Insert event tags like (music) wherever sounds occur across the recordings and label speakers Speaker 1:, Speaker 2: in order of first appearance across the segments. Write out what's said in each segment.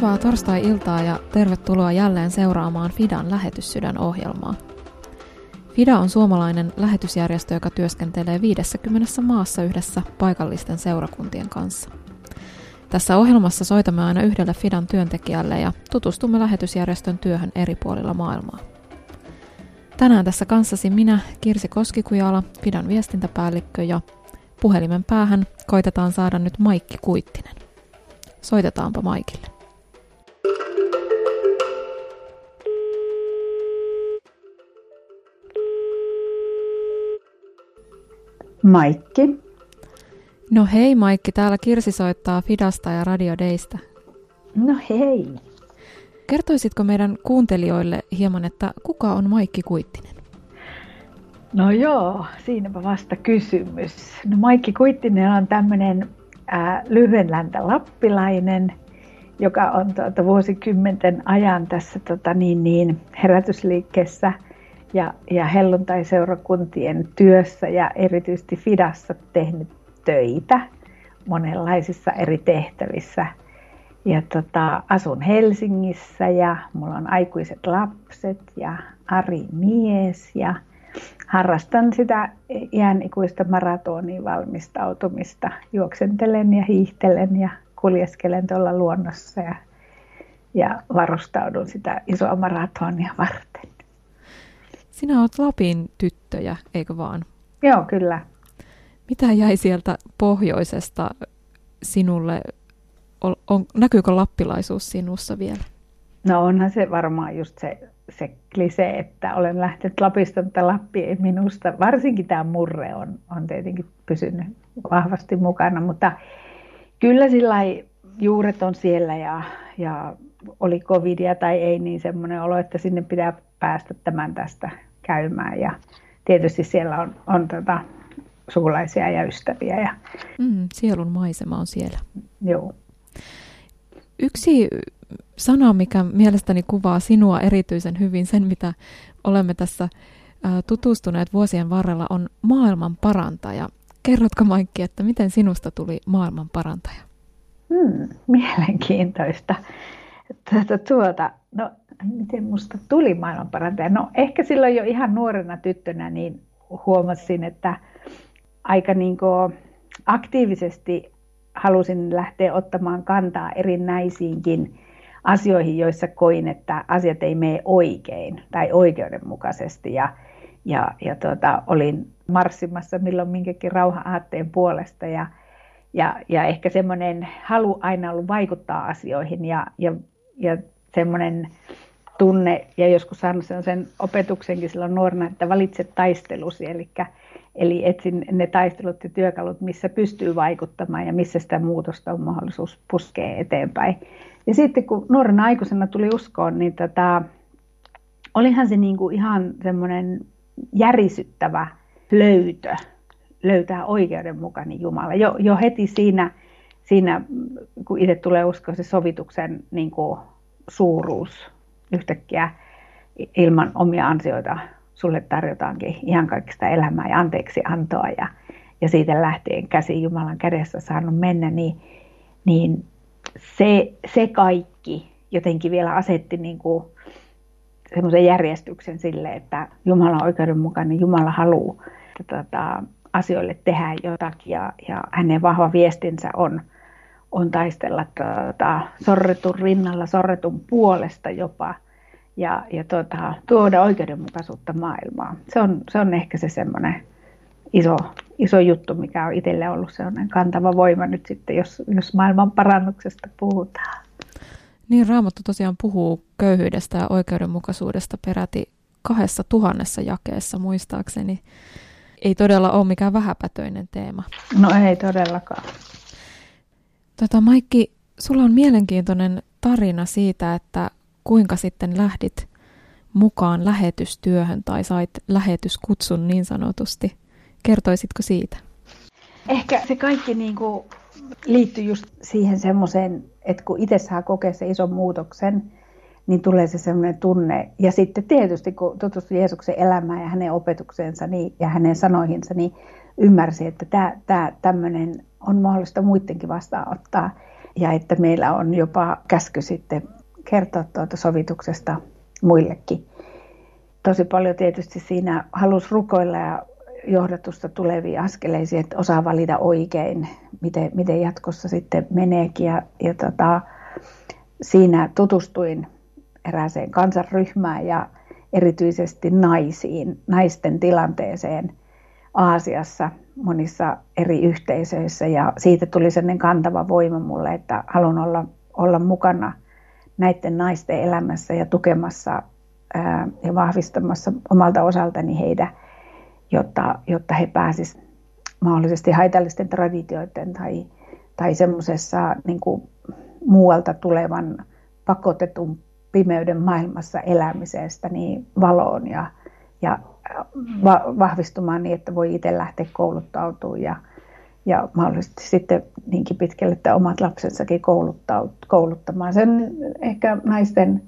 Speaker 1: Hyvää torstai-iltaa ja tervetuloa jälleen seuraamaan Fidan lähetyssydän-ohjelmaa. FIDA on suomalainen lähetysjärjestö, joka työskentelee 50 maassa yhdessä paikallisten seurakuntien kanssa. Tässä ohjelmassa soitamme aina yhdelle FIDAn työntekijälle ja tutustumme lähetysjärjestön työhön eri puolilla maailmaa. Tänään tässä kanssasi minä, Kirsi Koskikujala, FIDAn viestintäpäällikkö ja puhelimen päähän koitetaan saada nyt Maikki Kuittinen. Soitetaanpa Maikille.
Speaker 2: Maikki.
Speaker 1: No hei Maikki, täällä Kirsi soittaa Fidasta ja Radio Daystä.
Speaker 2: No hei.
Speaker 1: Kertoisitko meidän kuuntelijoille hieman, että kuka on Maikki Kuittinen?
Speaker 2: No joo, siinäpä vasta kysymys. No Maikki Kuittinen on tämmöinen äh, lyhyenläntä lappilainen, joka on tuota, vuosikymmenten ajan tässä tota, niin, niin, herätysliikkeessä ja, ja helluntai-seurakuntien työssä ja erityisesti Fidassa tehnyt töitä monenlaisissa eri tehtävissä. Ja tota, asun Helsingissä ja mulla on aikuiset lapset ja Ari mies ja harrastan sitä iän ikuista maratoniin valmistautumista. Juoksentelen ja hiihtelen ja kuljeskelen tuolla luonnossa ja, ja varustaudun sitä isoa maratonia varten.
Speaker 1: Sinä olet Lapin tyttöjä, eikö vaan?
Speaker 2: Joo, kyllä.
Speaker 1: Mitä jäi sieltä pohjoisesta sinulle? On, on, näkyykö lappilaisuus sinussa vielä?
Speaker 2: No onhan se varmaan just se, se klise, että olen lähtenyt Lapista, mutta Lappi ei minusta. Varsinkin tämä murre on, on tietenkin pysynyt vahvasti mukana, mutta kyllä sillä juuret on siellä ja, ja oli covidia tai ei, niin semmoinen olo, että sinne pitää päästä tämän tästä käymään. Ja tietysti siellä on, on tota, sukulaisia ja ystäviä. Ja...
Speaker 1: Mm, sielun maisema on siellä.
Speaker 2: Joo.
Speaker 1: Yksi sana, mikä mielestäni kuvaa sinua erityisen hyvin, sen mitä olemme tässä tutustuneet vuosien varrella, on maailman parantaja. Kerrotko Maikki, että miten sinusta tuli maailman parantaja?
Speaker 2: Hmm, (laughs) mielenkiintoista. Tuota, tuota, no, miten musta tuli maailmanparantaja? No ehkä silloin jo ihan nuorena tyttönä niin huomasin, että aika niin aktiivisesti halusin lähteä ottamaan kantaa erinäisiinkin asioihin, joissa koin, että asiat ei mene oikein tai oikeudenmukaisesti. Ja, ja, ja tuota, olin marssimassa milloin minkäkin rauha-aatteen puolesta ja, ja, ja ehkä semmoinen halu aina ollut vaikuttaa asioihin ja, ja, ja semmoinen tunne, ja joskus saanut sen opetuksenkin silloin nuorena, että valitse taistelusi, eli, eli etsin ne taistelut ja työkalut, missä pystyy vaikuttamaan ja missä sitä muutosta on mahdollisuus puskea eteenpäin. Ja sitten kun nuorena aikuisena tuli uskoon, niin tota, olihan se niin kuin ihan semmoinen järisyttävä löytö, löytää oikeudenmukainen Jumala. Jo, jo heti siinä, siinä, kun itse tulee uskoa se sovituksen niin kuin suuruus yhtäkkiä ilman omia ansioita sulle tarjotaankin ihan kaikista elämää ja anteeksi antoa. Ja, ja siitä lähtien käsi Jumalan kädessä saanut mennä, niin, niin se, se kaikki jotenkin vielä asetti niin kuin semmoisen järjestyksen sille, että Jumala on oikeudenmukainen, Jumala haluaa tota, asioille tehdä jotakin ja, ja hänen vahva viestinsä on, on taistella tota, sorretun rinnalla, sorretun puolesta jopa ja, ja tota, tuoda oikeudenmukaisuutta maailmaan. Se on, se on ehkä se semmoinen iso, iso juttu, mikä on itselle ollut sellainen kantava voima nyt sitten, jos, jos maailman parannuksesta puhutaan.
Speaker 1: Niin, Raamattu tosiaan puhuu köyhyydestä ja oikeudenmukaisuudesta peräti kahdessa tuhannessa jakeessa muistaakseni. Ei todella ole mikään vähäpätöinen teema.
Speaker 2: No ei todellakaan.
Speaker 1: Tota, Maikki, sulla on mielenkiintoinen tarina siitä, että kuinka sitten lähdit mukaan lähetystyöhön tai sait lähetyskutsun niin sanotusti. Kertoisitko siitä?
Speaker 2: Ehkä se kaikki niin kuin liittyy just siihen semmoiseen, että kun itse saa kokea se ison muutoksen, niin tulee se semmoinen tunne. Ja sitten tietysti kun tutustui Jeesuksen elämään ja hänen opetukseensa niin, ja hänen sanoihinsa, niin ymmärsi, että tämä, tämä tämmöinen on mahdollista muidenkin vastaanottaa. ja että meillä on jopa käsky sitten kertoa tuota sovituksesta muillekin. Tosi paljon tietysti siinä halus rukoilla ja johdatusta tuleviin askeleisiin, että osaa valita oikein, miten, miten jatkossa sitten meneekin. Ja, ja tota, siinä tutustuin erääseen kansanryhmään ja erityisesti naisiin, naisten tilanteeseen Aasiassa monissa eri yhteisöissä ja siitä tuli sellainen kantava voima mulle, että haluan olla, olla mukana näiden naisten elämässä ja tukemassa ää, ja vahvistamassa omalta osaltani heitä, jotta, jotta he pääsisivät mahdollisesti haitallisten traditioiden tai, tai semmoisessa niin muualta tulevan pakotetun pimeyden maailmassa elämisestä niin valoon ja, ja va, vahvistumaan niin, että voi itse lähteä kouluttautumaan ja, ja mahdollisesti sitten niinkin pitkälle, että omat lapsensakin kouluttamaan. Sen ehkä naisten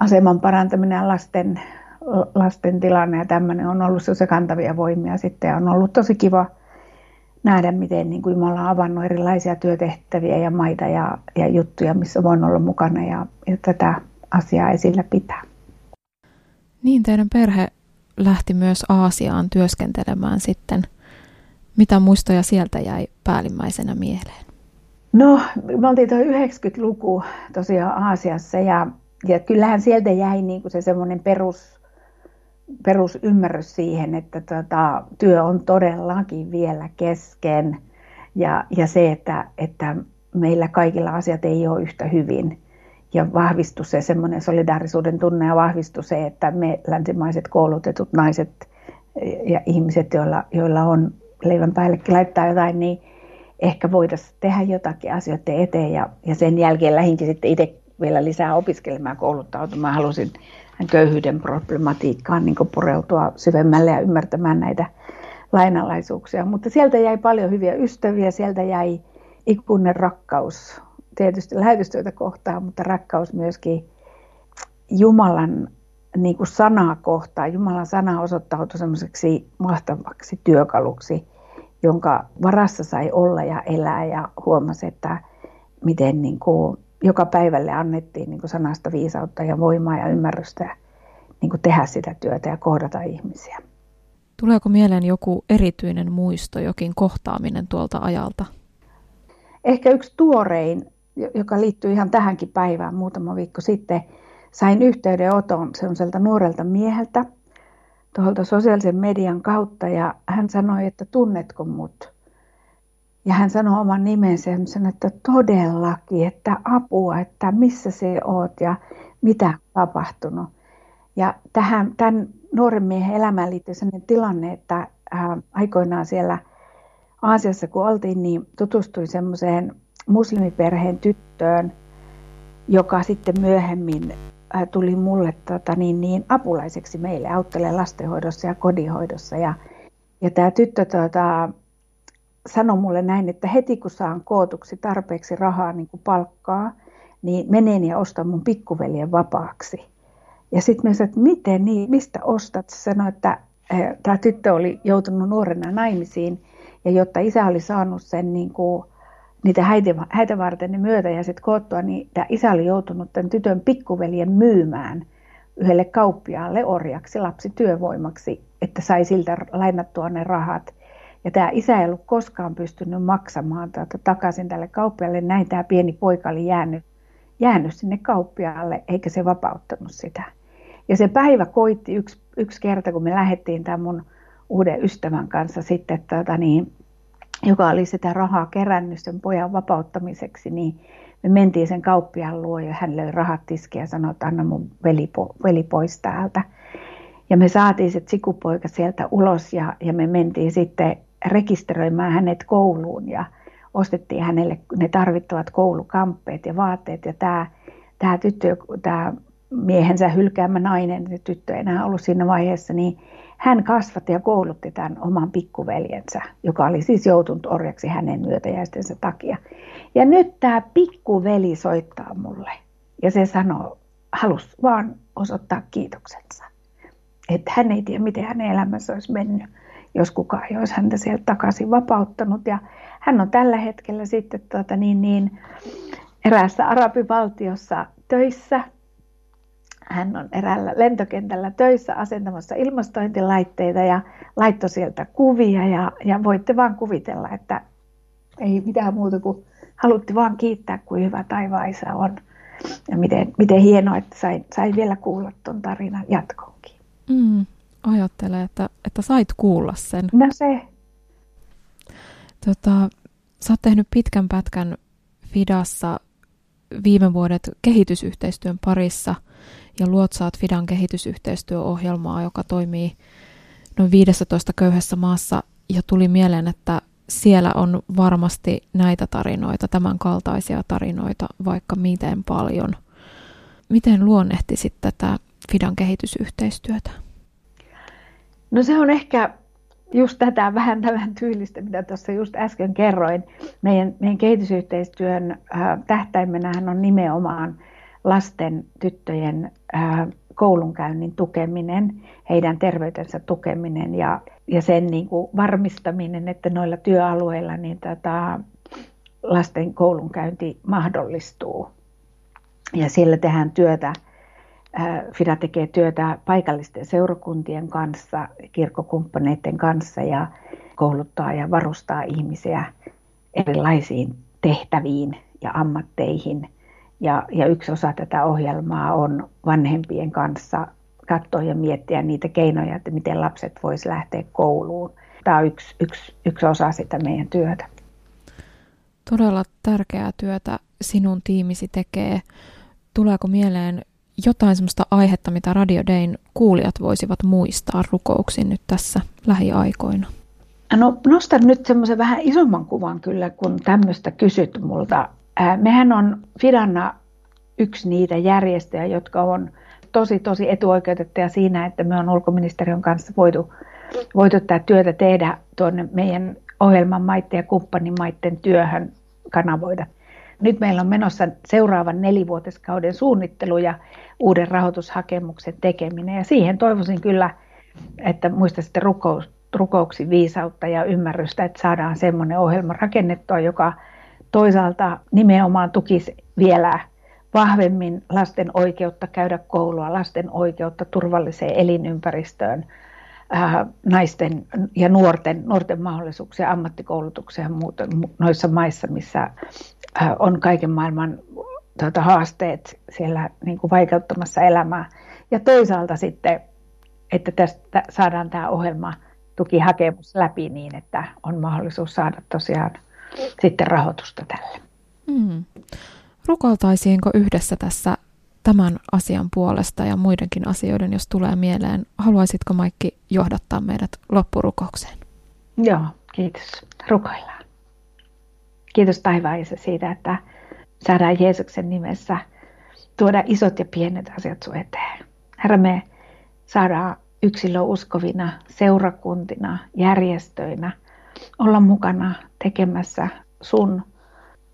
Speaker 2: aseman parantaminen ja lasten, lasten tilanne ja tämmöinen on ollut se kantavia voimia sitten ja on ollut tosi kiva nähdä, miten niin kuin Jumala on avannut erilaisia työtehtäviä ja maita ja, ja juttuja, missä voin olla mukana ja, ja tätä asiaa esillä pitää.
Speaker 1: Niin, teidän perhe lähti myös Aasiaan työskentelemään sitten. Mitä muistoja sieltä jäi päällimmäisenä mieleen?
Speaker 2: No, me oltiin tuo 90-luku tosiaan Aasiassa ja, ja kyllähän sieltä jäi niin kuin se semmoinen perus, perusymmärrys siihen, että tota, työ on todellakin vielä kesken ja, ja se, että, että meillä kaikilla asiat ei ole yhtä hyvin – ja vahvistui se semmoinen solidaarisuuden tunne ja vahvistui se, että me länsimaiset koulutetut naiset ja ihmiset, joilla, joilla on leivän päällekin laittaa jotain, niin ehkä voitaisiin tehdä jotakin asioiden eteen ja, ja sen jälkeen lähinkin sitten itse vielä lisää opiskelemaan kouluttautumaan. Halusin köyhyyden problematiikkaan niin pureutua syvemmälle ja ymmärtämään näitä lainalaisuuksia. Mutta sieltä jäi paljon hyviä ystäviä, sieltä jäi ikuinen rakkaus tietysti lähetystyötä kohtaan, mutta rakkaus myöskin Jumalan niin kuin sanaa kohtaan. Jumalan sana osoittautui semmoiseksi mahtavaksi työkaluksi, jonka varassa sai olla ja elää ja huomasi, että miten niin kuin joka päivälle annettiin niin kuin sanasta viisautta ja voimaa ja ymmärrystä niin kuin tehdä sitä työtä ja kohdata ihmisiä.
Speaker 1: Tuleeko mieleen joku erityinen muisto, jokin kohtaaminen tuolta ajalta?
Speaker 2: Ehkä yksi tuorein joka liittyy ihan tähänkin päivään muutama viikko sitten, sain yhteydenoton sellaiselta nuorelta mieheltä tuolta sosiaalisen median kautta ja hän sanoi, että tunnetko mut? Ja hän sanoi oman nimensä ja että todellakin, että apua, että missä se oot ja mitä on tapahtunut. Ja tähän, tämän nuoren miehen elämään liittyy sellainen tilanne, että äh, aikoinaan siellä Aasiassa kun oltiin, niin tutustuin semmoiseen muslimiperheen tyttöön, joka sitten myöhemmin äh, tuli mulle tota, niin, niin, apulaiseksi meille, auttelee lastenhoidossa ja kodinhoidossa. Ja, ja tämä tyttö tota, sanoi mulle näin, että heti kun saan kootuksi tarpeeksi rahaa niin kuin palkkaa, niin menen ja ostan mun pikkuveljen vapaaksi. Ja sitten mä sanoin, että miten niin, mistä ostat? Se sanoi, että äh, tämä tyttö oli joutunut nuorena naimisiin, ja jotta isä oli saanut sen niin kuin, niitä häitä, häitä varten ne myötäjäiset koottua, niin tämä isä oli joutunut tämän tytön pikkuveljen myymään yhdelle kauppiaalle orjaksi, lapsityövoimaksi, että sai siltä lainattua ne rahat. Ja tämä isä ei ollut koskaan pystynyt maksamaan tätä takaisin tälle kauppialle. Näin tämä pieni poika oli jäänyt, jäänyt sinne kauppiaalle, eikä se vapauttanut sitä. Ja se päivä koitti yksi, yksi kerta, kun me lähdettiin tämän mun uuden ystävän kanssa sitten tota niin, joka oli sitä rahaa kerännyt sen pojan vapauttamiseksi, niin me mentiin sen kauppiaan luo ja hän löi rahat tiskiä ja sanoi, että anna mun veli, po, veli pois täältä. Ja me saatiin se sikupoika sieltä ulos ja, ja me mentiin sitten rekisteröimään hänet kouluun ja ostettiin hänelle ne tarvittavat koulukamppeet ja vaatteet. Ja tämä, tämä tyttö, tämä miehensä hylkäämä nainen, se tyttö ei enää ollut siinä vaiheessa, niin hän kasvatti ja koulutti tämän oman pikkuveljensä, joka oli siis joutunut orjaksi hänen myötäjäistensä takia. Ja nyt tämä pikkuveli soittaa mulle ja se sanoo, halus vaan osoittaa kiitoksensa. Että hän ei tiedä, miten hänen elämänsä olisi mennyt. jos kukaan ei olisi häntä sieltä takaisin vapauttanut. Ja hän on tällä hetkellä sitten tuota, niin, niin, eräässä arabivaltiossa töissä. Hän on eräällä lentokentällä töissä asentamassa ilmastointilaitteita ja laittoi sieltä kuvia ja, ja voitte vaan kuvitella, että ei mitään muuta kuin halutti vaan kiittää, kuin hyvä taivaisa on. Ja miten, miten hienoa, että sain, sain vielä kuulla tuon tarinan jatkonkin.
Speaker 1: Mm, ajattelen, että, että sait kuulla sen.
Speaker 2: No se.
Speaker 1: Tota, sä oot tehnyt pitkän pätkän Fidassa viime vuodet kehitysyhteistyön parissa ja luotsaat Fidan kehitysyhteistyöohjelmaa, joka toimii noin 15 köyhässä maassa ja tuli mieleen, että siellä on varmasti näitä tarinoita, tämän kaltaisia tarinoita, vaikka miten paljon. Miten luonnehtisit tätä Fidan kehitysyhteistyötä?
Speaker 2: No se on ehkä just tätä vähän tämän tyylistä, mitä tuossa just äsken kerroin. Meidän, meidän kehitysyhteistyön äh, tähtäimenähän on nimenomaan lasten, tyttöjen koulunkäynnin tukeminen, heidän terveytensä tukeminen ja, ja sen niin kuin varmistaminen, että noilla työalueilla niin tota, lasten koulunkäynti mahdollistuu. Ja siellä tehdään työtä, FIDA tekee työtä paikallisten seurakuntien kanssa, kirkkokumppaneiden kanssa ja kouluttaa ja varustaa ihmisiä erilaisiin tehtäviin ja ammatteihin – ja, ja yksi osa tätä ohjelmaa on vanhempien kanssa katsoa ja miettiä niitä keinoja, että miten lapset vois lähteä kouluun. Tämä on yksi, yksi, yksi osa sitä meidän työtä.
Speaker 1: Todella tärkeää työtä sinun tiimisi tekee. Tuleeko mieleen jotain sellaista aihetta, mitä Radio Dayn kuulijat voisivat muistaa rukouksiin nyt tässä lähiaikoina?
Speaker 2: No nostan nyt semmoisen vähän isomman kuvan kyllä, kun tämmöistä kysyt multa Mehän on Fidanna yksi niitä järjestöjä, jotka on tosi, tosi etuoikeutettuja siinä, että me on ulkoministeriön kanssa voitu, voitu tätä työtä tehdä tuonne meidän ohjelman maiden ja kumppanimaiden työhön kanavoida. Nyt meillä on menossa seuraavan nelivuotiskauden suunnittelu ja uuden rahoitushakemuksen tekeminen. Ja siihen toivoisin kyllä, että muistaisitte rukous, rukouksi viisautta ja ymmärrystä, että saadaan semmoinen ohjelma rakennettua, joka toisaalta nimenomaan tukisi vielä vahvemmin lasten oikeutta käydä koulua, lasten oikeutta turvalliseen elinympäristöön, ää, naisten ja nuorten, nuorten mahdollisuuksia ammattikoulutukseen ja muuta noissa maissa, missä ää, on kaiken maailman tuota, haasteet siellä niin kuin vaikeuttamassa elämää. Ja toisaalta sitten, että tästä saadaan tämä ohjelma tukihakemus läpi niin, että on mahdollisuus saada tosiaan sitten rahoitusta tälle. Mm.
Speaker 1: Rukoltaisiinko yhdessä tässä tämän asian puolesta ja muidenkin asioiden, jos tulee mieleen? Haluaisitko Maikki johdattaa meidät loppurukoukseen?
Speaker 2: Joo, kiitos. Rukoillaan. Kiitos taivaisa siitä, että saadaan Jeesuksen nimessä tuoda isot ja pienet asiat sun eteen. Herra, me saadaan yksilö uskovina, seurakuntina, järjestöinä – olla mukana tekemässä sun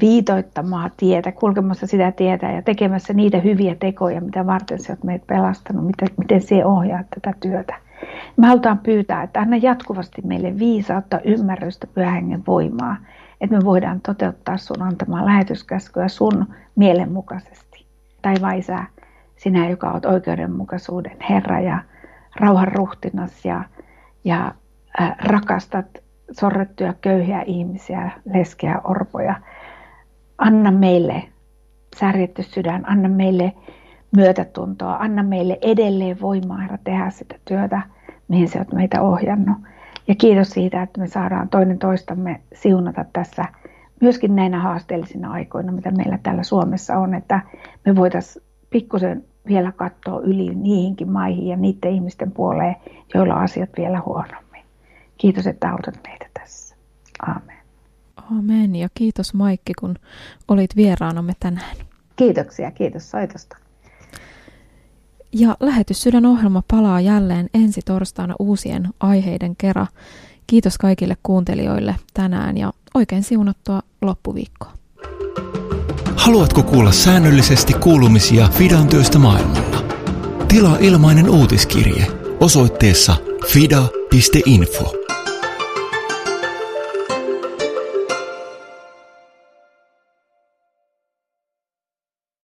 Speaker 2: viitoittamaa tietä, kulkemassa sitä tietä ja tekemässä niitä hyviä tekoja, mitä varten sä oot meidät pelastanut, miten, miten se ohjaa tätä työtä. Me halutaan pyytää, että anna jatkuvasti meille viisautta, ymmärrystä, pyhähengen voimaa, että me voidaan toteuttaa sun antamaa lähetyskäskyä sun mielenmukaisesti. Tai vaisää, sinä, joka olet oikeudenmukaisuuden Herra ja rauhan ruhtinas ja, ja äh, rakastat sorrettuja köyhiä ihmisiä, leskeä, orpoja. Anna meille särjetty sydän, anna meille myötätuntoa, anna meille edelleen voimaa, Herra, tehdä sitä työtä, mihin sä oot meitä ohjannut. Ja kiitos siitä, että me saadaan toinen toistamme siunata tässä myöskin näinä haasteellisina aikoina, mitä meillä täällä Suomessa on, että me voitaisiin pikkusen vielä katsoa yli niihinkin maihin ja niiden ihmisten puoleen, joilla asiat vielä huonommin. Kiitos, että autat meitä tässä. Aamen.
Speaker 1: Aamen ja kiitos Maikki, kun olit vieraanamme tänään.
Speaker 2: Kiitoksia, kiitos soitosta.
Speaker 1: Ja Lähetyssydän ohjelma palaa jälleen ensi torstaina uusien aiheiden kera. Kiitos kaikille kuuntelijoille tänään ja oikein siunattua loppuviikkoa.
Speaker 3: Haluatko kuulla säännöllisesti kuulumisia Fidan työstä maailmalla? Tilaa ilmainen uutiskirje osoitteessa fida.info.